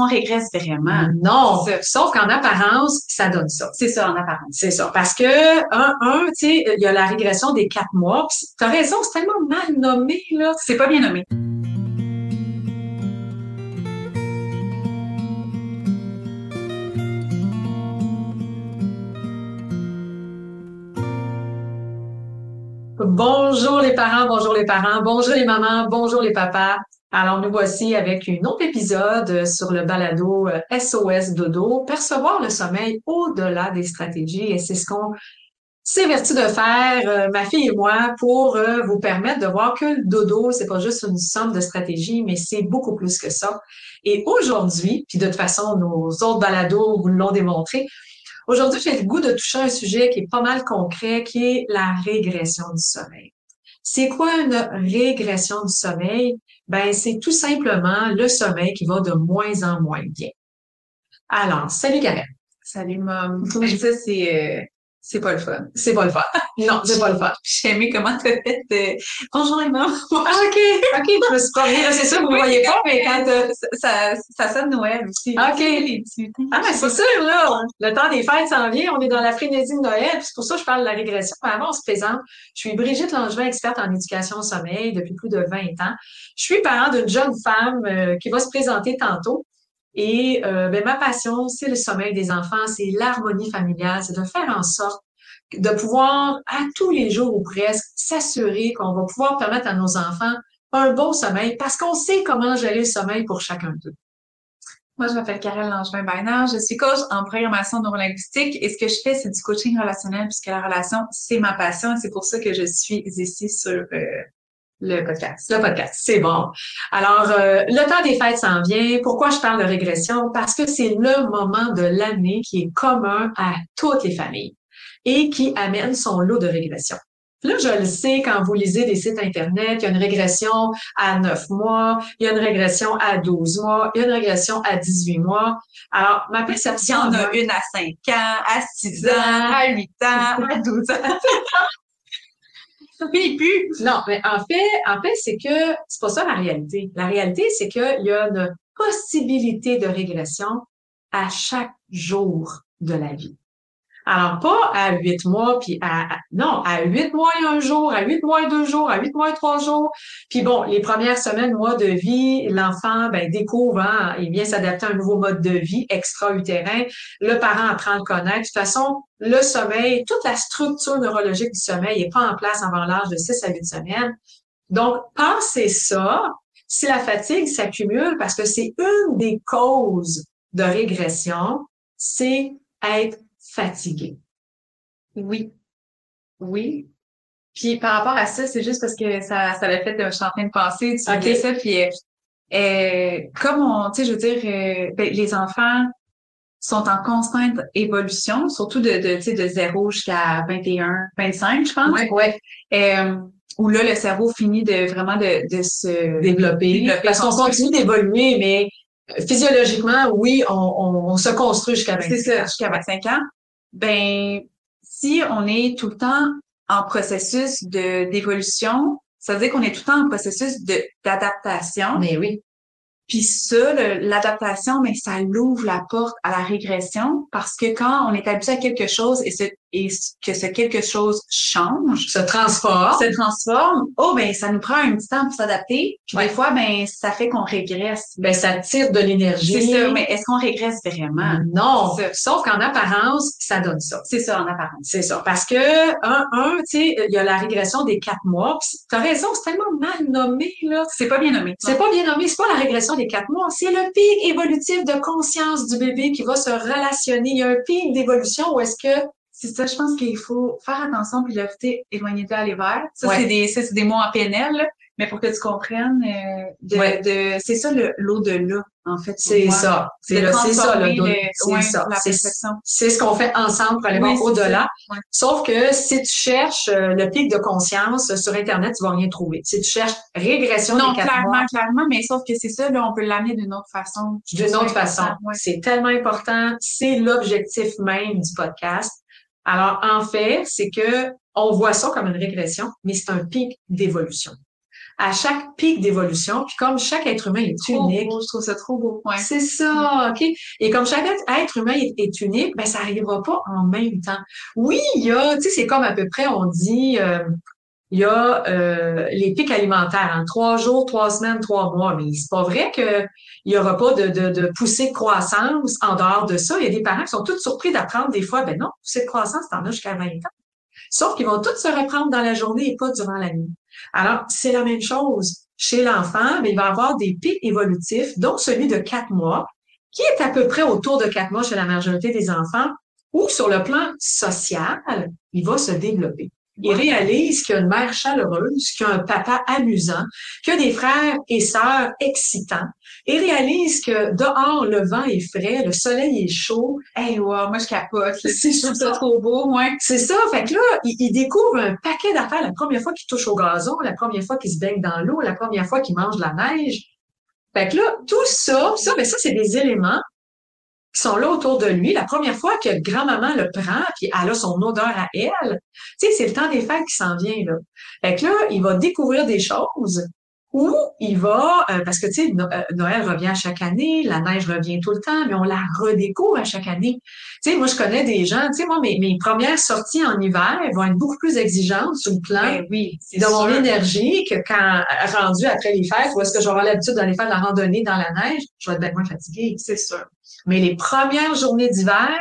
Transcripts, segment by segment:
qu'on régresse vraiment? Non, sauf qu'en apparence, ça donne ça. C'est ça, en apparence. C'est ça. Parce que, un, un, tu sais, il y a la régression des quatre mois. Tu as raison, c'est tellement mal nommé, là. C'est pas bien nommé. Bonjour les parents, bonjour les parents, bonjour les mamans, bonjour les papas. Alors, nous voici avec un autre épisode sur le balado SOS euh, Dodo, percevoir le sommeil au-delà des stratégies. Et c'est ce qu'on s'évertit de faire, euh, ma fille et moi, pour euh, vous permettre de voir que le dodo, c'est pas juste une somme de stratégies, mais c'est beaucoup plus que ça. Et aujourd'hui, puis de toute façon, nos autres balados vous l'ont démontré, Aujourd'hui, j'ai le goût de toucher un sujet qui est pas mal concret, qui est la régression du sommeil. C'est quoi une régression du sommeil? Ben, c'est tout simplement le sommeil qui va de moins en moins bien. Alors, salut Karen. Salut, maman. Ça, c'est, euh, c'est pas le fun. C'est pas le fun. Non, c'est pas le fun. J'ai aimé comment tu as fait euh, Bonjour Emma. ah, OK, OK, je me suis promenée. C'est ça, vous ne voyez pas, mais quand euh, ça, ça sonne Noël aussi. OK. ah, mais c'est sûr, là. Le temps des fêtes s'en vient. On est dans la frénésie de Noël. C'est pour ça que je parle de la régression. Avant, on se présente. Je suis Brigitte Langevin, experte en éducation au sommeil depuis plus de 20 ans. Je suis parent d'une jeune femme euh, qui va se présenter tantôt. Et euh, ben, ma passion, c'est le sommeil des enfants, c'est l'harmonie familiale, c'est de faire en sorte de pouvoir, à tous les jours ou presque, s'assurer qu'on va pouvoir permettre à nos enfants un bon sommeil parce qu'on sait comment gérer le sommeil pour chacun d'eux. Moi, je m'appelle Karel Langevin Bainard. Je suis coach en programmation neurolinguistique et ce que je fais, c'est du coaching relationnel puisque la relation, c'est ma passion et c'est pour ça que je suis ici sur euh, le podcast. Le podcast, c'est bon. Alors, euh, le temps des fêtes s'en vient. Pourquoi je parle de régression? Parce que c'est le moment de l'année qui est commun à toutes les familles et qui amène son lot de régression. Là, je le sais, quand vous lisez des sites Internet, il y a une régression à 9 mois, il y a une régression à 12 mois, il y a une régression à 18 mois. Alors, ma perception... Il y en a une à 5 ans, à 6 ans, à 8 ans, à 12 ans. Non, mais en fait, en fait, c'est que c'est pas ça la réalité. La réalité, c'est qu'il y a une possibilité de régression à chaque jour de la vie. Alors, pas à huit mois, puis à, non, à huit mois et un jour, à huit mois et deux jours, à huit mois et trois jours. Puis bon, les premières semaines, mois de vie, l'enfant ben, découvre hein, et vient s'adapter à un nouveau mode de vie extra-utérin. Le parent apprend à le connaître. De toute façon, le sommeil, toute la structure neurologique du sommeil n'est pas en place avant l'âge de 6 à 8 semaines. Donc, pensez ça. Si la fatigue s'accumule, parce que c'est une des causes de régression, c'est être Oui. Oui. Puis par rapport à ça, c'est juste parce que ça, ça l'a fait, je suis en train de penser, tu okay. ça, puis euh, euh, comme on, tu sais, je veux dire, euh, ben, les enfants sont en constante évolution, surtout de, de, tu sais, de 0 jusqu'à 21, 25, je pense. Ouais, ouais. Euh, où là, le cerveau finit de vraiment de, de se développer. développer parce qu'on continue d'évoluer, mais physiologiquement, oui, on, on, se construit jusqu'à 25 jusqu'à 25 ans. Ben, si on est tout le temps en processus de d'évolution, ça veut dire qu'on est tout le temps en processus de d'adaptation. Mais oui. Puis ça, l'adaptation, mais ça l'ouvre la porte à la régression parce que quand on est habitué à quelque chose et, ce, et que ce quelque chose change, se transforme, se transforme, oh ben ça nous prend un petit temps pour s'adapter. Puis des fois, ben ça fait qu'on régresse. Ben ça tire de l'énergie. C'est ça. Mais est-ce qu'on régresse vraiment? Non. Sauf qu'en apparence, ça donne ça. C'est ça en apparence. C'est ça. Parce que un, un, tu sais, il y a la régression des quatre mois. T'as raison, c'est tellement mal nommé là. C'est pas bien nommé. C'est pas bien nommé. C'est pas la régression quatre mois, c'est le pic évolutif de conscience du bébé qui va se relationner. Il y a un pic d'évolution où est-ce que c'est ça, je pense qu'il faut faire attention puis l'éviter éloigner de aller vers. Ça, c'est des, c'est des mots en PNL, mais pour que tu comprennes, euh, de, de c'est ça l'au-delà, en fait. C'est ça. C'est ça, le C'est ça. C'est ce qu'on fait ensemble pour aller au-delà. Sauf que si tu cherches euh, le pic de conscience sur Internet, tu vas rien trouver. Si tu cherches régression non, clairement, clairement, mais sauf que c'est ça, là, on peut l'amener d'une autre façon. D'une autre façon. C'est tellement important. C'est l'objectif même du podcast. Alors, en fait, c'est que on voit ça comme une régression, mais c'est un pic d'évolution. à chaque pic d'évolution. Puis comme chaque être humain est unique. je trouve ça trop beau. Ouais. C'est ça, OK? Et comme chaque être humain est, unique, ben ça arrivera pas en même temps. Oui, il y a, tu sais, c'est comme à peu près, on dit, euh, il y a euh, les pics alimentaires, en hein, trois jours, trois semaines, trois mois. Mais c'est pas vrai qu'il y aura pas de, de, de, poussée de croissance en dehors de ça. Il y a des parents qui sont tous surpris d'apprendre des fois, ben non, poussée de croissance, t'en as jusqu'à 20 ans. Sauf qu'ils vont tous se reprendre dans la journée et pas durant la nuit. Alors, c'est la même chose. Chez l'enfant, mais il va avoir des pics évolutifs, dont celui de quatre mois, qui est à peu près autour de quatre mois chez la majorité des enfants, où sur le plan social, il va se développer. Il réalise qu'il y a une mère chaleureuse, qu'il y a un papa amusant, qu'il y a des frères et sœurs excitants. Il réalise que dehors, le vent est frais, le soleil est chaud. Hey, wow, moi, je capote. C'est ça trop beau, ouais. C'est ça. Fait que là, il, découvre un paquet d'affaires la première fois qu'il touche au gazon, la première fois qu'il se baigne dans l'eau, la première fois qu'il mange de la neige. Fait que là, tout ça, ça, mais ça, c'est des éléments qui sont là autour de lui. La première fois que grand-maman le prend, puis elle a son odeur à elle, tu sais, c'est le temps des fêtes qui s'en vient, là. Fait que là, il va découvrir des choses où il va, euh, parce que tu sais, euh, Noël revient à chaque année, la neige revient tout le temps, mais on la redécouvre à chaque année. Tu sais, moi je connais des gens, tu sais, moi mes, mes premières sorties en hiver vont être beaucoup plus exigeantes sur le plan ben oui, de mon énergie que quand rendu après les fêtes, où est-ce que j'aurai l'habitude d'aller faire de la randonnée dans la neige, je vais être bien moins fatiguée. C'est sûr. Mais les premières journées d'hiver,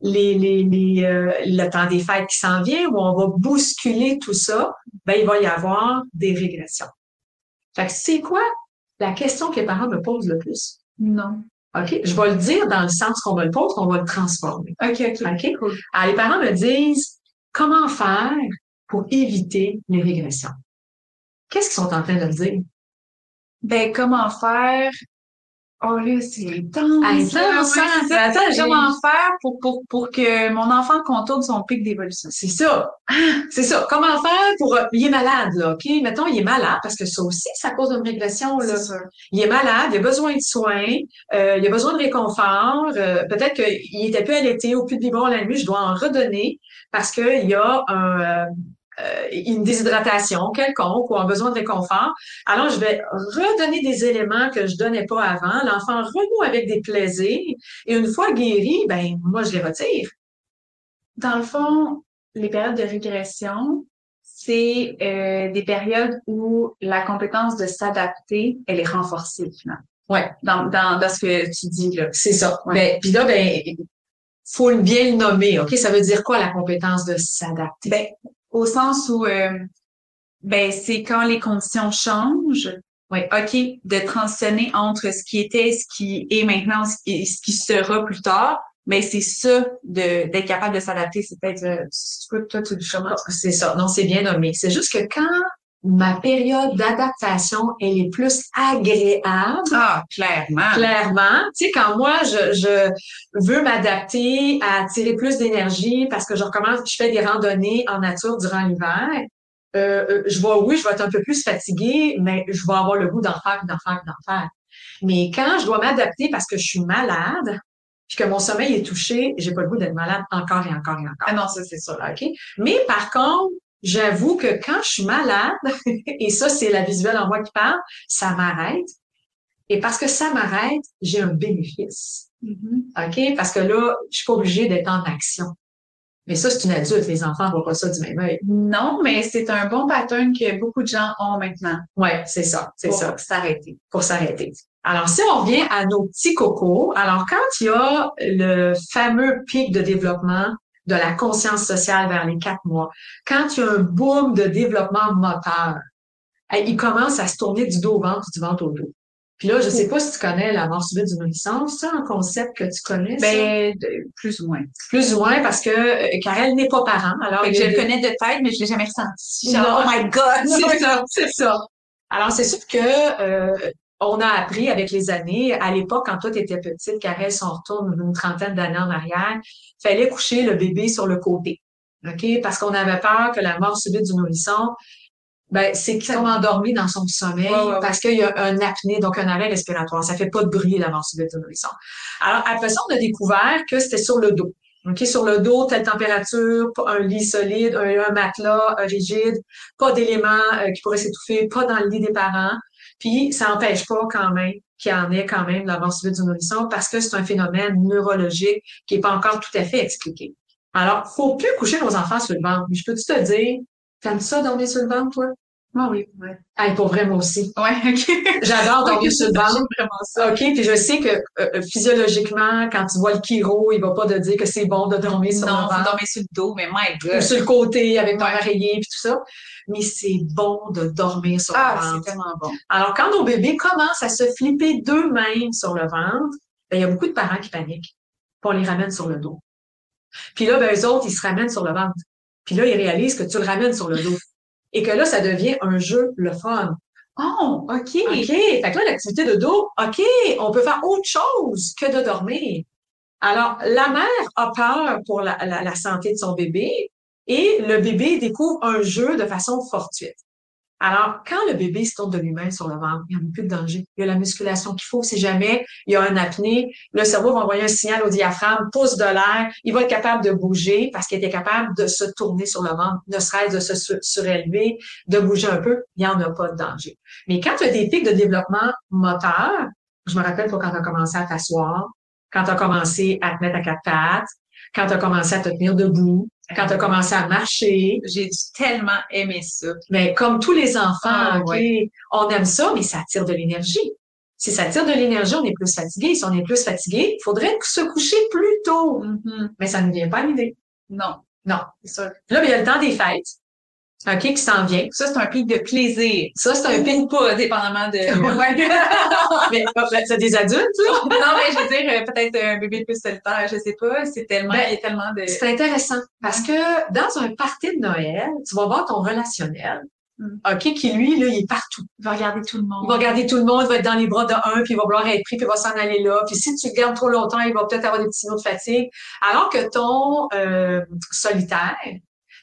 les, les, les euh, le temps des fêtes qui s'en vient, où on va bousculer tout ça, ben il va y avoir des régressions. Fait que c'est quoi la question que les parents me posent le plus? Non. OK? Je vais le dire dans le sens qu'on va le poser, qu'on va le transformer. OK, OK. OK? Alors, les parents me disent comment faire pour éviter les régressions? Qu'est-ce qu'ils sont en train de dire? Ben, comment faire Oh là, c'est intense. Intense, hein? Attends, je faire pour, pour, pour que mon enfant contourne son pic d'évolution. C'est ça. C'est ça. Comment faire pour... Euh, il est malade, là, OK? Mettons, il est malade, parce que ça aussi, ça cause une régression, là. Il est malade, il a besoin de soins, euh, il a besoin de réconfort. Euh, peut-être qu'il était plus allaité ou plus de biberon la nuit, je dois en redonner parce qu'il y a un... Euh, une déshydratation quelconque ou un besoin de réconfort. Alors, je vais redonner des éléments que je donnais pas avant. L'enfant renoue avec des plaisirs. Et une fois guéri, ben, moi, je les retire. Dans le fond, les périodes de régression, c'est euh, des périodes où la compétence de s'adapter, elle est renforcée, finalement. Ouais. Dans, dans, dans ce que tu dis, là. C'est ça. Ben, puis là, ben, faut bien le nommer, OK? Ça veut dire quoi, la compétence de s'adapter? Ben, au sens où euh, ben c'est quand les conditions changent, oui, OK, de transitionner entre ce qui était, ce qui est maintenant et ce qui sera plus tard, mais c'est ça d'être capable de s'adapter, c'est peut-être euh, toi tu C'est ça. Non, c'est bien nommé. C'est juste que quand ma période d'adaptation, elle est plus agréable. Ah, clairement. Clairement. Tu sais, quand moi, je, je veux m'adapter à tirer plus d'énergie parce que je recommence, je fais des randonnées en nature durant l'hiver, euh, euh, je vois, oui, je vais être un peu plus fatiguée, mais je vais avoir le goût d'en faire, d'en faire, d'en faire. Mais quand je dois m'adapter parce que je suis malade, puis que mon sommeil est touché, j'ai pas le goût d'être malade encore et encore et encore. Ah non, ça c'est ça. OK? Mais par contre, j'avoue que quand je suis malade, et ça, c'est la visuelle en moi qui parle, ça m'arrête. Et parce que ça m'arrête, j'ai un bénéfice. Mm-hmm. OK? Parce que là, je suis pas obligée d'être en action. Mais ça, c'est une adulte. Les enfants voient pas ça du même œil. Non, mais c'est un bon pattern que beaucoup de gens ont maintenant. Ouais, c'est ça. C'est ça. Pour s'arrêter. Pour s'arrêter. Alors, si on revient à nos petits cocos, alors quand il y a le fameux pic de développement de la conscience sociale vers les quatre mois, quand il y a un boom de développement moteur, il commence à se tourner du dos au ventre, du ventre au dos. Puis là, je sais pas si tu connais la mort subite du nourrisson. C'est un concept que tu connais? Ben, plus ou moins. Plus ou moins parce que euh, Karel n'est pas parent. Alors, je le connais de tête, mais je l'ai jamais ressenti. oh my God! C'est ça, c'est ça. Alors, c'est sûr que euh, on a appris avec les années, à l'époque, quand toi, tu étais petite, Karel, si on retourne une trentaine d'années en arrière, fallait coucher le bébé sur le côté. OK? Parce qu'on avait peur que la mort subite du nourrisson, ben, c'est qu'il tombe endormi dans son sommeil parce qu'il y a un apnée, donc un arrêt respiratoire. Ça fait pas de bruit, la mort subite du nourrisson. Alors, après ça, on a découvert que c'était sur le dos. OK, sur le dos, telle température, un lit solide, un, matelas rigide, pas d'éléments euh, qui pourraient s'étouffer, pas dans le lit des parents. Puis, ça n'empêche pas quand même qu'il y en ait quand même du nourrisson parce que c'est un phénomène neurologique qui n'est pas encore tout à fait expliqué. Alors, faut plus coucher nos enfants sur le ventre. Mais je peux-tu te dire, t'aimes ça dormir sur le ventre, toi? Ah oui, ouais. Ah, pour vrai, moi aussi. Ouais, OK. J'adore dormir sur le ventre. vraiment ça. OK, puis je sais que euh, physiologiquement, quand tu vois le chiro, il va pas te dire que c'est bon de dormir sur non, le faut ventre. dormir sur le dos, mais my Ou God. sur le côté avec ton Ouais. oreiller puis tout ça. Mais c'est bon de dormir sur Ah, le c'est ventre. tellement bon. Alors, quand nos bébés commencent à se flipper d'eux-mêmes sur le ventre, ben, il y a beaucoup de parents qui paniquent. Puis on les ramène sur le dos. Puis là, ben, eux autres, ils se ramènent sur le ventre. Puis là, ils réalisent que tu le ramènes sur le dos. Et que là, ça devient un jeu le fun. Oh, OK. OK. Fait que là, l'activité de dos, OK, on peut faire autre chose que de dormir. Alors, la mère a peur pour la, la- la santé de son bébé et le bébé découvre un jeu de façon fortuite. Alors, quand le bébé se tourne de lui-même sur le ventre, il n'y a plus de danger. Il y a la musculation qu'il faut. Si jamais il y a un apnée, le cerveau va envoyer un signal au diaphragme, pousse de l'air, il va être capable de bouger parce qu'il était capable de se tourner sur le ventre, ne serait-ce de se su- surélever, de bouger un peu. Il n'y en a pas de danger. Mais quand tu as des pics de développement moteur, je me rappelle quand tu as commencé à t'asseoir, quand tu as commencé à te mettre à quatre pattes, quand tu as commencé à te tenir debout, quand tu as commencé à marcher, J'ai tellement aimé ça. mais comme tous les enfants, Ah, ouais. on aime ça, mais ça tire de l'énergie. Si ça tire de l'énergie, on est plus fatigué. Si on est plus fatigué, il faudrait se coucher plus tôt. Mhm. Mais ça ne vient pas à l'idée. Non, Non. c'est sûr. Là, il y a le temps des fêtes, OK, qui s'en vient. Ça, c'est un pic de plaisir. Ça, c'est un Ou pas, dépendamment de... mais c'est des adultes, là. non, mais je veux dire, euh, peut-être un bébé plus solitaire, je sais pas. C'est tellement, Ben, il y a tellement de... C'est intéressant parce que dans un party de Noël, tu vas voir ton relationnel, Mm. OK, qui lui, là, il est partout. Il va regarder tout le monde. Il va regarder tout le monde, il va être dans les bras de un, puis il va vouloir être pris, puis il va s'en aller là. Puis si tu le gardes trop longtemps, il va peut-être avoir des petits signaux de fatigue. Alors que ton euh, solitaire,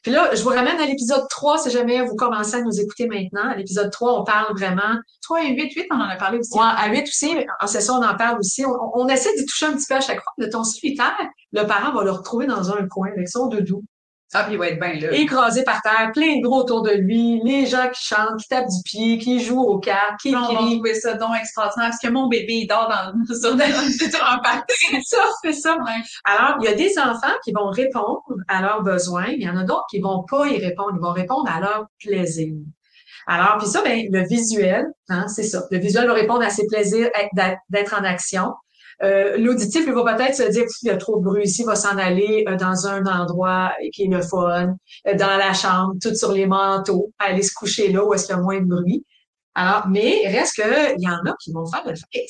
puis là, je vous ramène à l'épisode 3, si jamais vous commencez à nous écouter maintenant. À l'épisode 3, on parle vraiment 3 et 8, 8, on en a parlé aussi. Ouais, à 8 aussi, mais en session, on en parle aussi. On, on essaie d'y toucher un petit peu à chaque fois. De ton solitaire, le parent va le retrouver dans un coin avec son doudou, Ah, puis il va être bien là. écrasé par terre, plein de gros autour de lui, les gens qui chantent, qui tapent du pied, qui jouent aux cartes, qui Puis on va crient. ça donc extraordinaire parce que mon bébé, il dort dans, sur, sur un party. C'est ça, c'est ça. Ouais. Alors, il y a des enfants qui vont répondre à leurs besoins, mais il y en a d'autres qui vont pas y répondre. Ils vont répondre à leur plaisir. Alors, puis ça, ben, le visuel, hein, c'est ça. Le visuel va répondre à ses plaisirs d'être en action. Euh, L'auditif, il va peut-être se dire, il y a trop de bruit ici, il va s'en aller euh, dans un endroit qui est le fun, euh, dans la chambre, tout sur les manteaux, aller se coucher là où est-ce qu'il y a moins de bruit. Alors, mais reste que, il y en a qui vont faire le fête.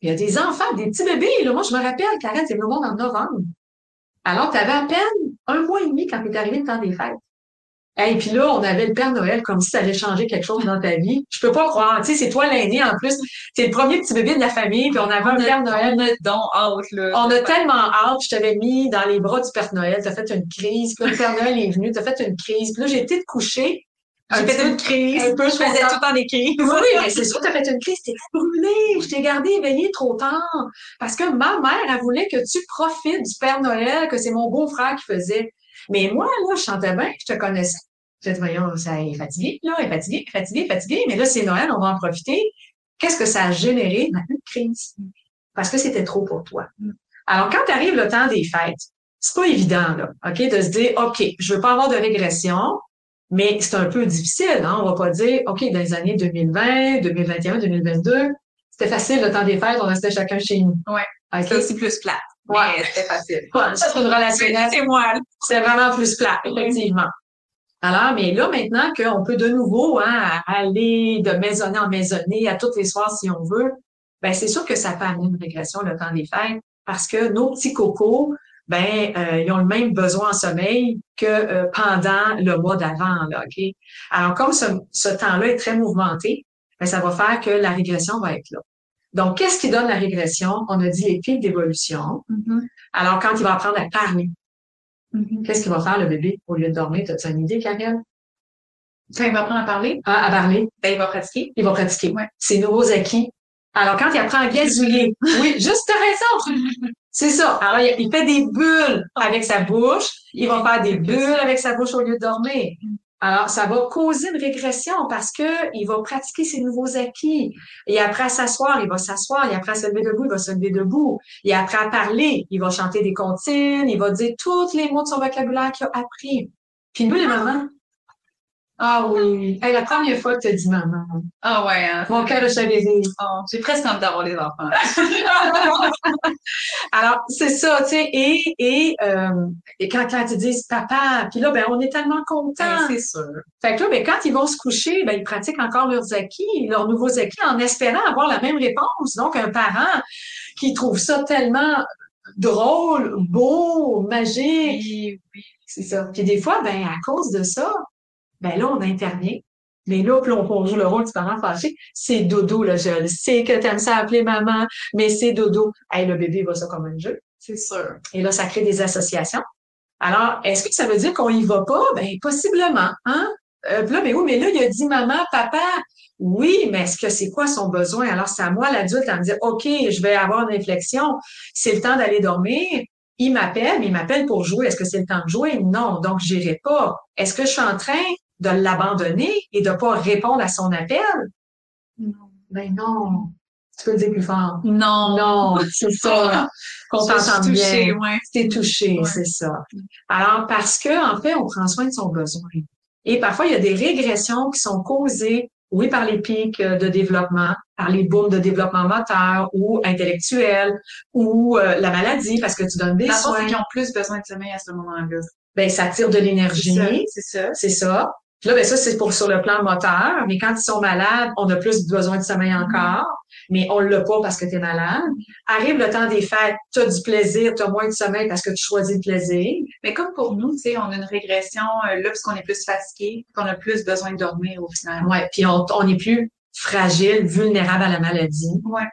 Il y a des enfants, des petits bébés. Là. Moi, je me rappelle, Karen, c'est le monde en novembre. Alors, tu avais à peine un mois et demi quand tu es arrivé le temps des fêtes. Et puis là, on avait le Père Noël comme si ça allait changer quelque chose dans ta vie. Je peux pas croire. Tu sais, c'est toi l'aîné en plus. T'es le premier petit bébé de la famille, puis on avait un Père Noël. On a donc hâte, là. On a tellement hâte, je t'avais mis dans les bras du Père Noël, t'as fait une crise, puis là, le Père Noël est venu, t'as fait une crise, puis là, j'ai été te coucher. J'ai fait une crise. un peu Je faisais tout des crises. oui, mais c'est sûr que tu as fait une crise, t'étais brûlée, je t'ai gardé éveillée trop tard. Parce que ma mère, elle voulait que tu profites du Père Noël, que c'est mon beau-frère qui faisait. Mais moi, là, je chantais bien, je te connaissais. Je disais, voyons, ça est fatigué, là, est fatiguée, fatiguée, fatiguée, mais là, c'est Noël, on va en profiter. Qu'est-ce que ça a généré? Une crise. Parce que c'était trop pour toi. Mm. Alors, quand arrive le temps des fêtes, c'est pas évident, là, OK, de se dire, OK, je veux pas avoir de régression, mais c'est un peu difficile, hein? On va pas dire, OK, dans les années 2020, 2021, 2022, c'était facile le temps des fêtes, on restait chacun chez nous. Ouais. OK? C'est aussi plus plate. Ouais. C'était facile. Ouais, ça, c'est une relationnelle. C'est moi. C'est vraiment plus plat, effectivement. Alors, mais là, maintenant qu'on peut de nouveau hein, aller de maisonnée en maisonnée à toutes les soirs si on veut, ben c'est sûr que ça peut amener une régression le temps des fêtes parce que nos petits cocos, ben euh, ils ont le même besoin en sommeil que euh, pendant le mois d'avant, là? Alors, comme ce, ce temps-là est très mouvementé, ben, ça va faire que la régression va être là. Donc, qu'est-ce qui donne la régression? On a dit les pics d'évolution. Mhm. Alors, quand il va apprendre à parler, Mhm. Qu'est-ce qu'il va faire, le bébé, au lieu de dormir? T'as-tu une idée, Karen? Quand il va apprendre à parler, Ah, à parler, ben, il va pratiquer. il va pratiquer. Ouais. Ses nouveaux acquis. Alors, quand il apprend à gazouiller, oui, juste raison. C'est ça. Alors, il fait des bulles avec sa bouche. Il va faire des bulles avec sa bouche au lieu de dormir. Alors, ça va causer une régression parce que il va pratiquer ses nouveaux acquis. Et après s'asseoir, il va s'asseoir. Et après se lever debout, il va se lever debout. Et après à parler, il va chanter des comptines. Il va dire tous les mots de son vocabulaire qu'il a appris. Puis nous, les mamans, ah oui. Hey, la première fois que tu as dit maman. Ah ouais. Hein. Mon cœur a chaviré. Oh, j'ai presque envie d'avoir les enfants. Alors, c'est ça, tu sais. Et, et, euh, et quand, quand ils disent papa, puis là, ben, on est tellement contents. c'est sûr. Fait que là, ben, quand ils vont se coucher, ben, ils pratiquent encore leurs acquis, leurs nouveaux acquis, en espérant avoir la même réponse. Donc, un parent qui trouve ça tellement drôle, beau, magique. Oui, oui. C'est ça. Puis des fois, ben, à cause de ça, ben là, on intervient. Mais là, puis on, joue le rôle du parent fâché. C'est dodo, là, je sais que t'aimes ça appeler maman, mais c'est dodo. Hey, le bébé va ça comme un jeu. C'est sûr. Et là, ça crée des associations. Alors, est-ce que ça veut dire qu'on y va pas? Ben, possiblement, hein? Euh, là, mais oui, mais là, il a dit maman, papa. Oui, mais est-ce que c'est quoi son besoin? Alors, c'est à moi, l'adulte, à me dire, OK, je vais avoir une réflexion. C'est le temps d'aller dormir. Il m'appelle, mais il m'appelle pour jouer. Est-ce que c'est le temps de jouer? Non. Donc, j'irai pas. Est-ce que je suis en train de l'abandonner et de pas répondre à son appel? Non. Ben non. Tu peux le dire plus fort. Non. Non, c'est ça. Qu'on t'entende bien. Ouais. T'es touché, c'est ça. Alors, parce que, en fait, on prend soin de son besoin. Et parfois, il y a des régressions qui sont causées, oui, par les pics de développement, par les booms de développement moteur ou intellectuel, ou euh, la maladie, parce que tu donnes des la soins. qui ont plus besoin de sommeil à ce moment-là. Ben, ça tire de l'énergie. C'est ça. C'est ça. Puis là, ben ça, c'est pour sur le plan moteur. Mais quand ils sont malades, on a plus besoin de sommeil Mm-hmm. encore. Mais on l'a pas parce que tu es malade. Arrive le temps des fêtes, tu as du plaisir, tu as moins de sommeil parce que tu choisis le plaisir. Mais comme pour nous, tu sais, on a une régression euh, là parce qu'on est plus fatigué, qu'on a plus besoin de dormir au final. Ouais. Puis on, on est plus fragile, vulnérable à la maladie. Ouais.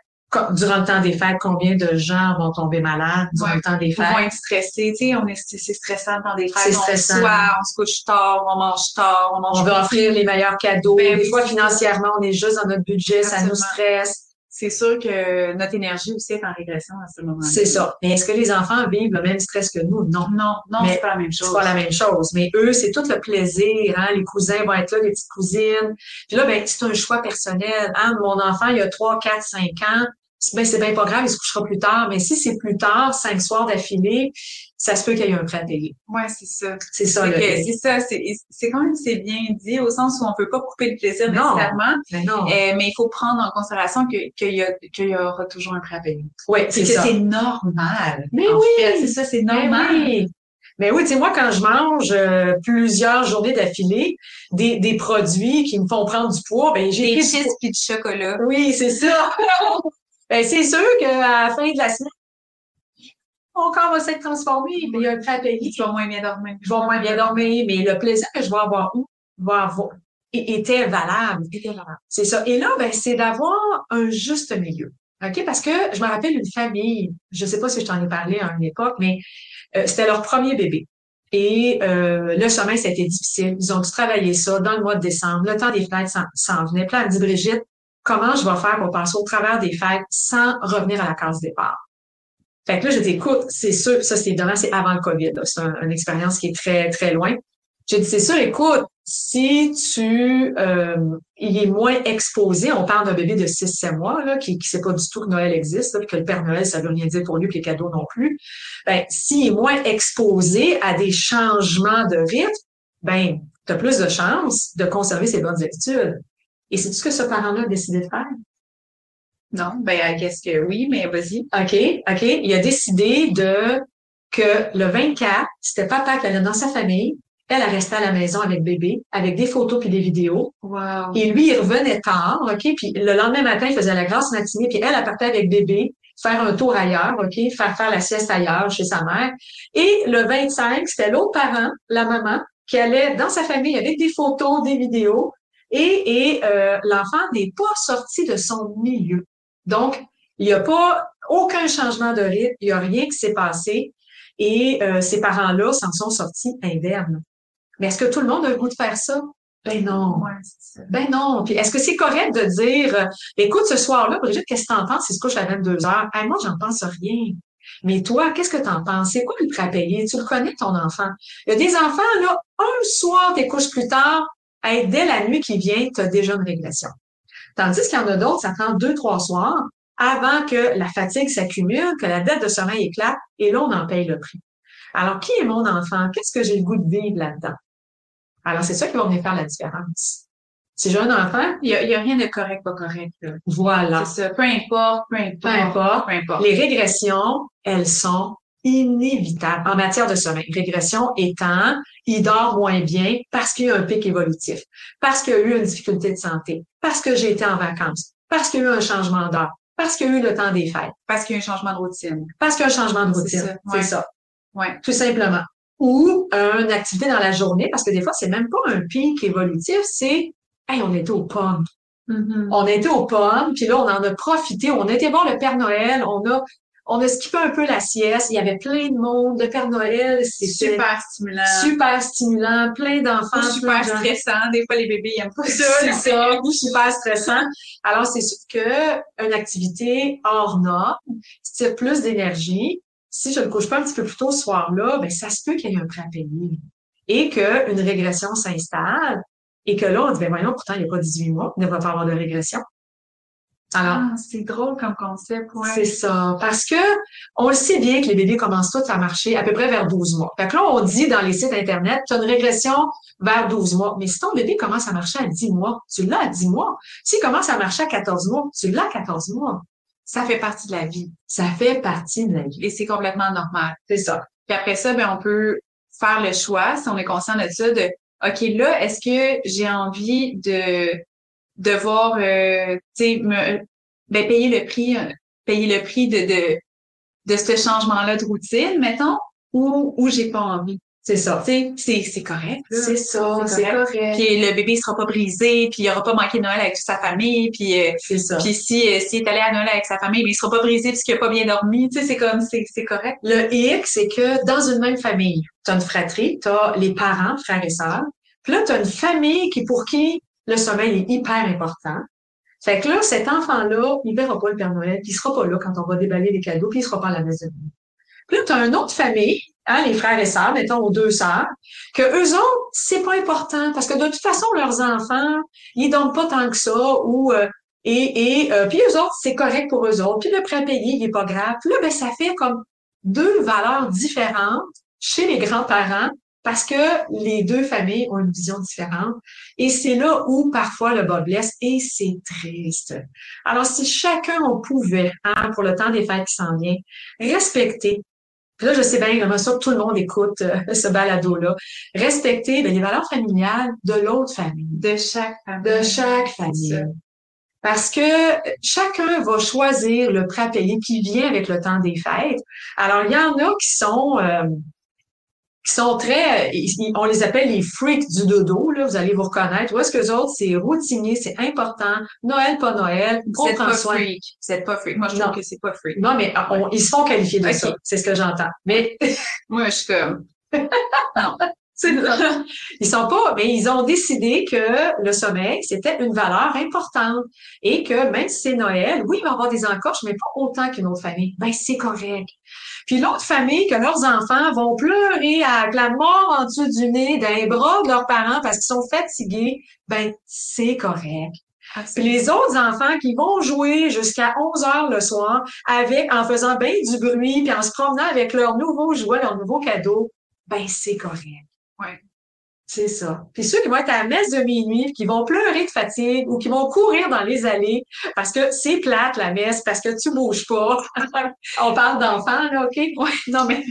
Durant le temps des fêtes, combien de gens vont tomber malades durant Ouais. le temps des fêtes? moins être stressé, tu sais, on est, c'est c'est stressant dans des C'est fêtes. On stressant. soir, on se couche tard, on mange tard, on mange On veut offrir les meilleurs cadeaux. Ben des fois, c'est- financièrement, on est juste dans notre budget, ça nous stresse. C'est sûr que notre énergie aussi est en régression à ce moment-là. C'est ça. Mais est-ce que les enfants vivent le même stress que nous? Non. Non, non, c'est pas la même chose. C'est pas la même chose. Mais eux, c'est tout le plaisir. Hein? Les cousins vont être là, les petites cousines. Puis là, ben, c'est un choix personnel. Hein? Mon enfant, il a 3, 4, 5 ans. Ben, c'est bien pas grave, il se couchera plus tard. Mais si c'est plus tard, cinq soirs d'affilée, ça se peut qu'il y ait un payer. Ouais, c'est ça. C'est ça. C'est que- ça, c'est c'est quand même c'est bien dit au sens où on peut pas couper le plaisir Non. nécessairement, Mais non. euh, mais il faut prendre en considération que qu'il y a qu'il y aura toujours un payer. oui, C'est que ça. c'est normal. Mais en oui. c'est ça, c'est Mais normal. oui. Mais oui, tu sais, moi, quand je mange euh, plusieurs journées d'affilée des, des produits qui me font prendre du poids, ben j'ai Des chips puis du chocolat. Oui, c'est ça. ben, c'est sûr qu'à la fin de la semaine, mon corps va s'être transformé, mais il y a un prêt à payer. Tu vas moins bien dormir. Je vais moins bien dormir, mais le plaisir que je vais avoir où va avoir était valable. C'est ça. Et là, ben, c'est d'avoir un juste milieu. OK? Parce que je me rappelle une famille, je sais pas si je t'en ai parlé à une époque, mais euh, c'était leur premier bébé. Et euh, le sommeil, ça a été difficile. Ils ont dû travailler ça dans le mois de décembre. Le temps des fêtes s'en- s'en venait. Puis là, elle me dit, Brigitte, comment je vais faire pour passer au travers des fêtes sans revenir à la case départ? Fait que là, je dis, écoute, c'est sûr, ça, c'est évidemment, c'est avant le COVID. C'est un- une expérience qui est très, très loin. J'ai dit, c'est sûr, écoute, si tu, euh, il est moins exposé, on parle d'un bébé de 6-7 mois, là, qui, qui sait pas du tout que Noël existe, là, puis que le Père Noël, ça veut rien dire pour lui, puis les cadeaux non plus. Ben, s'il est moins exposé à des changements de rythme, ben, tu as plus de chances de conserver ses bonnes habitudes. Et c'est tout ce que ce parent-là a décidé de faire? Non, ben qu'est-ce que oui, mais vas-y. OK, OK. Il a décidé de que le 24, c'était papa qui allait dans sa famille. Elle, elle restait à la maison avec bébé, avec des photos puis des vidéos. Wow. Et lui, il revenait tard, OK? Puis le lendemain matin, il faisait la grasse matinée, puis elle, elle partait avec bébé, faire un tour ailleurs, OK? Faire faire la sieste ailleurs chez sa mère. Et le 25, c'était l'autre parent, la maman, qui allait dans sa famille avec des photos, des vidéos. Et, et euh, l'enfant n'est pas sorti de son milieu. Donc, il n'y a pas aucun changement de rythme, il n'y a rien qui s'est passé. Et euh, ces parents-là s'en sont sortis indemnes. Mais est-ce que tout le monde a le goût de faire ça? Ben non. Ouais, c'est ça. Ben non. Puis est-ce que c'est correct de dire, euh, écoute, ce soir-là, Brigitte, qu'est-ce que t'en penses? Il se couche à 22 heures. Hey, moi, j'en pense rien. Mais toi, qu'est-ce que tu en penses? C'est quoi le pré-payer? Tu le connais, ton enfant? Il y a des enfants, là, un soir, tu couches plus tard, hey, dès la nuit qui vient, tu as déjà une régression. Tandis qu'il y en a d'autres, ça prend deux, trois soirs avant que la fatigue s'accumule, que la dette de sommeil éclate, et là, on en paye le prix. Alors, qui est mon enfant? Qu'est-ce que j'ai le goût de vivre là-dedans? Alors, c'est ça qui va venir faire la différence. Si j'ai un enfant, il y a, rien de correct, pas correct. Voilà. C'est ça. Peu importe, peu importe. Peu importe. Peu importe. Les régressions, elles sont inévitables en matière de sommeil. Régression étant, il dort moins bien parce qu'il y a un pic évolutif, parce qu'il y a eu une difficulté de santé, parce que j'ai été en vacances, parce qu'il y a eu un changement d'heure, parce qu'il y a eu le temps des fêtes. Parce qu'il y a eu un changement de routine. Parce qu'il y a un changement de routine. C'est ça. Ouais. Tout simplement. Ou une activité dans la journée, parce que des fois, c'est même pas un pic évolutif, c'est Hey, on était aux pommes. Mm-hmm. On était aux pommes, puis là, on en a profité. On était voir le Père Noël. On a, on a skippé un peu la sieste. Il y avait plein de monde. Le Père Noël, c'était super stimulant. Super stimulant. Plein d'enfants. Super stressant. Des fois, les bébés, ils aiment pas ça. C'est ça. super stressant. Alors, c'est sûr que une activité hors norme, c'est plus d'énergie. Si je ne couche pas un petit peu plus tôt ce soir-là, ben, ça se peut qu'il y ait un prêt à payer et qu'une régression s'installe et que là, on dit, ben voyons, pourtant, il n'y a pas 18 mois, il ne devrait pas avoir de régression. Alors, ah, c'est drôle comme concept, ouais. C'est ça. Parce que on le sait bien que les bébés commencent tous à marcher à peu près vers 12 mois. Fait que là, on dit dans les sites Internet, tu as une régression vers 12 mois. Mais si ton bébé commence à marcher à 10 mois, tu l'as à 10 mois. S'il commence à marcher à 14 mois, tu l'as à 14 mois. Ça fait partie de la vie. Ça fait partie de la vie. Et c'est complètement normal. C'est ça. Puis après ça, ben, on peut faire le choix, si on est conscient de ça, de OK, là, est-ce que j'ai envie de devoir euh, me ben, payer le prix euh, payer le prix de de de ce changement-là de routine, mettons, ou ou j'ai pas envie. C'est ça. C'est c'est correct. C'est ça, c'est correct. Puis le bébé sera pas brisé, puis il aura pas manqué Noël avec toute sa famille, puis euh, c'est ça. Puis si euh, s'il est allé à Noël avec sa famille, mais il sera pas brisé parce qu'il a pas bien dormi, tu sais, c'est comme c'est c'est correct. Le hic, c'est que dans une même famille, tu as une fratrie, tu as les parents, frères et sœurs, puis là tu as une famille qui pour qui le sommeil est hyper important. Fait que là, cet enfant-là, il verra pas le Père Noël, puis il sera pas là quand on va déballer les cadeaux, puis il sera pas à la maison. Puis là, tu as une autre famille hein, les frères et sœurs, mettons aux deux sœurs, que eux autres, c'est pas important parce que de toute façon, leurs enfants, ils dorment pas tant que ça ou euh, et, et euh, puis eux autres, c'est correct pour eux autres. Puis le prêt payé, il est pas grave. Puis là, ben, ça fait comme deux valeurs différentes chez les grands-parents parce que les deux familles ont une vision différente. Et c'est là où parfois le bas blesse et c'est triste. Alors, si chacun on pouvait, hein, pour le temps des fêtes qui s'en vient, respecter là, je sais bien, j'aimerais ça que tout le monde écoute euh, ce balado-là. Respecter ben, les valeurs familiales de l'autre famille. De chaque famille. De chaque famille. Parce que chacun va choisir le prêt à payer qui vient avec le temps des fêtes. Alors, il y en a qui sont euh, qui sont très, on les appelle les freaks du dodo, là, vous allez vous reconnaître. Où est-ce que les autres, c'est routinier, c'est important. Noël, pas Noël, on prend pas soin. Freak. C'est pas freak. Moi, je trouve que c'est pas freak. Non, mais ils se font qualifier de ça. C'est ce que j'entends. Mais. Moi, je suis comme. non. Ils sont pas, mais ils ont décidé que le sommeil, c'était une valeur importante et que même si c'est Noël, oui, il va y avoir des encoches, mais pas autant qu'une autre famille. Ben, c'est correct. Puis l'autre famille, que leurs enfants vont pleurer avec la mort en dessous du nez d'un bras de leurs parents parce qu'ils sont fatigués, ben, c'est correct. Puis les autres enfants qui vont jouer jusqu'à 11 heures le soir avec, en faisant bien du bruit, puis en se promenant avec leurs nouveaux jouets, leurs nouveaux cadeaux, ben c'est correct. Ouais. C'est ça. Puis ceux qui vont être à la messe de minuit, qui vont pleurer de fatigue ou qui vont courir dans les allées parce que c'est plate la messe, parce que tu bouges pas. On parle d'enfants, là, OK? Ouais. Non, mais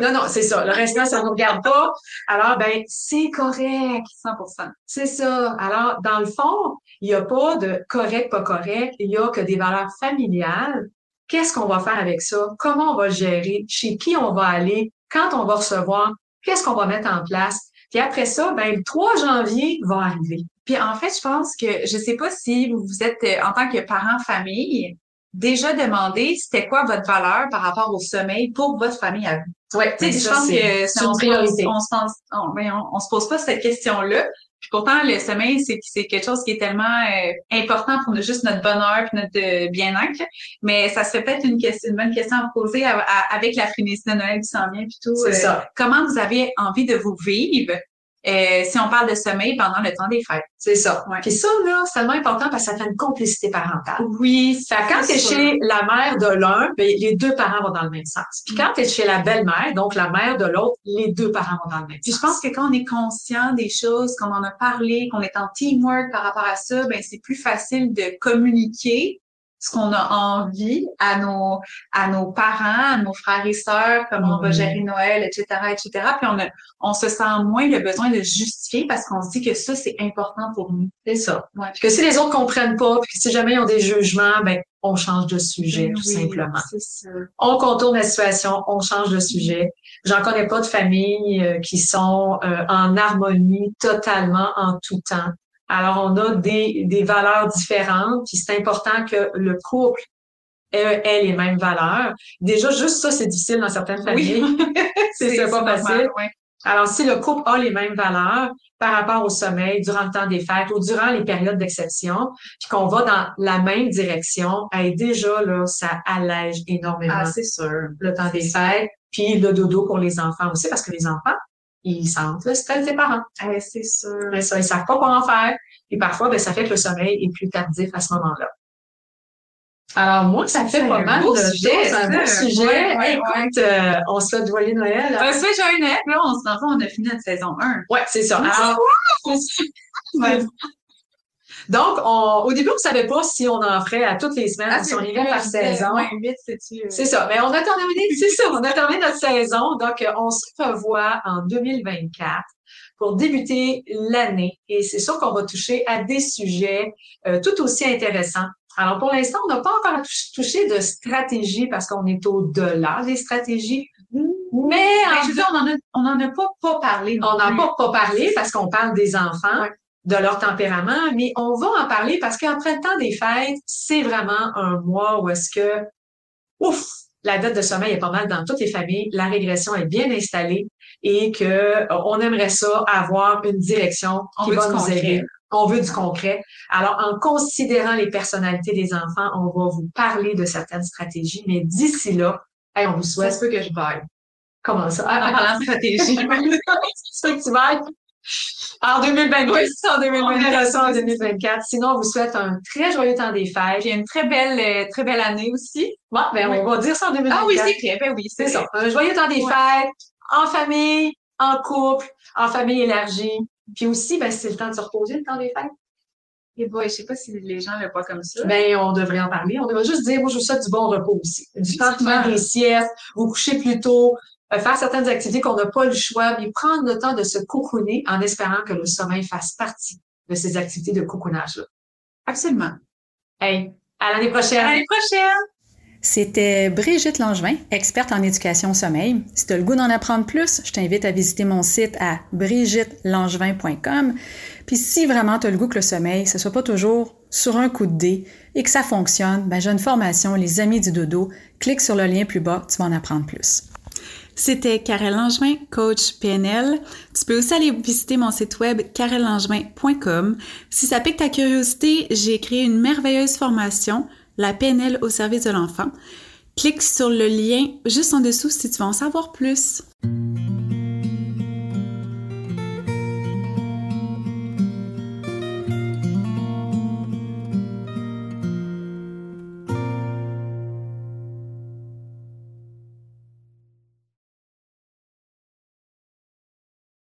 non, non, c'est ça. Le restant, ça ne regarde pas. Alors, ben, c'est correct. 100% C'est ça. Alors, dans le fond, il n'y a pas de correct, pas correct. Il y a que des valeurs familiales. Qu'est-ce qu'on va faire avec ça? Comment on va le gérer? Chez qui on va aller? Quand on va recevoir? Qu'est-ce qu'on va mettre en place? Puis après ça, ben, le 3 janvier va arriver. Puis en fait, je pense que, je sais pas si vous êtes, euh, en tant que parent-famille, déjà demandé c'était quoi votre valeur par rapport au sommeil pour votre famille à vous. Ouais, tu sais, je pense que si on, se on, se pense, on, on, se pose pas cette question-là, pourtant, le sommeil, c'est, c'est quelque chose qui est tellement euh, important pour juste notre bonheur et notre euh, bien-être. Mais ça serait peut-être une, question, une bonne question à poser avec la frénésie de Noël qui s'en vient. Plutôt, c'est ça. Comment vous avez envie de vous vivre? Euh, si on parle de sommeil pendant le temps des fêtes. C'est ça. Ouais. Puis ça, là, c'est tellement important parce que ça fait une complicité parentale. Oui. Fait quand tu es chez la mère de l'un, ben, les deux parents vont dans le même sens. Puis quand tu es chez la belle-mère, donc la mère de l'autre, les deux parents vont dans le même Puis sens. je pense que quand on est conscient des choses, qu'on en a parlé, qu'on est en teamwork par rapport à ça, ben c'est plus facile de communiquer ce qu'on a envie à nos à nos parents, à nos frères et sœurs, comment on va gérer Noël, etc., etc. Puis on a, on se sent moins le besoin de justifier parce qu'on se dit que ça c'est important pour nous. C'est ça. Ouais. Puis que si les autres comprennent pas, puis que si jamais ils ont des jugements, ben on change de sujet tout Oui, simplement. C'est ça. On contourne la situation, on change de sujet. J'en connais pas de familles euh, qui sont euh, en harmonie totalement en tout temps. Alors, on a des, des valeurs différentes, puis c'est important que le couple ait, ait les mêmes valeurs. Déjà, juste ça, c'est difficile dans certaines familles. c'est c'est pas normal, facile. ouais. Alors, si le couple a les mêmes valeurs par rapport au sommeil durant le temps des fêtes ou durant les périodes d'exception, puis qu'on va dans la même direction, hey, déjà, là, ça allège énormément Ah, c'est sûr. le temps des fêtes, puis le dodo pour les enfants aussi, parce que les enfants, ils sentent le stress des parents. Eh, c'est sûr. Mais ça, ils savent pas quoi en faire. Et parfois, ben, ça fait que le sommeil est plus tardif à ce moment-là. Alors, moi, ça fait C'est pas mal de sujet, choses, un beau sujet. Ouais, ouais, Écoute, euh, on se fait joyeux Noël. Ça, j'ai un Noël, là, on se rend compte, on a fini notre saison 1. Ouais, c'est ça. Alors. Donc, on, au début, on savait pas si on en ferait à toutes les semaines, Ah, si on va par saison. Ouais, 8, c'est-tu? euh, C'est ça. Mais on a terminé, c'est ça, on a terminé notre saison. Donc, euh, on se revoit en 2024 pour débuter l'année. Et c'est sûr qu'on va toucher à des sujets euh, tout aussi intéressants. Alors, pour l'instant, on n'a pas encore touch- touché de stratégie parce qu'on est au-delà des stratégies. Mais Ben, en je veux dire, on en a, on en a pas, pas parlé. on n'en a pas parlé parce qu'on parle des enfants, Ouais. De leur tempérament, mais on va en parler parce qu'après le temps des fêtes, c'est vraiment un mois où est-ce que, ouf, la dette de sommeil est pas mal dans toutes les familles, la régression est bien installée et que euh, on aimerait ça avoir une direction On qui va nous aider. On veut du concret. Alors, en considérant les personnalités des enfants, on va vous parler de certaines stratégies, mais d'ici là, hey, on vous Ça souhaite se peut que je vaille. comment ça? En parlant de stratégie. ça que tu. En 2024, Oui, en on 2024. verra ça en 2024. Sinon, on vous souhaite un très joyeux temps des fêtes. Puis une très belle, euh, très belle année aussi. Bon, ben, Oui. on va dire ça en 2024. Ah oui, c'est vrai. Ben oui, c'est ça. Un joyeux temps des Ouais. fêtes, en famille, en couple, en famille élargie. Puis aussi, ben, c'est le temps de se reposer, le temps des fêtes. Et boy, je sais pas si les gens le voient comme ça. Ben, on devrait en parler. On devrait juste dire, moi, je vous souhaite du bon repos aussi. Du temps de faire Effectivement. des siestes, vous coucher plus tôt, faire certaines activités qu'on n'a pas le choix, mais prendre le temps de se cocooner en espérant que le sommeil fasse partie de ces activités de cocoonage-là. Absolument. Hey, à l'année prochaine! À l'année prochaine! C'était Brigitte Langevin, experte en éducation au sommeil. Si tu as le goût d'en apprendre plus, je t'invite à visiter mon site à brigittelangevin.com. Puis si vraiment tu as le goût que le sommeil, ce soit pas toujours sur un coup de dé et que ça fonctionne, ben j'ai une formation Les Amis du Dodo. Clique sur le lien plus bas, tu vas en apprendre plus. C'était Karel Langevin, coach PNL. Tu peux aussi aller visiter mon site web karellangevin.com. Si ça pique ta curiosité, j'ai créé une merveilleuse formation, la PNL au service de l'enfant. Clique sur le lien juste en dessous si tu veux en savoir plus.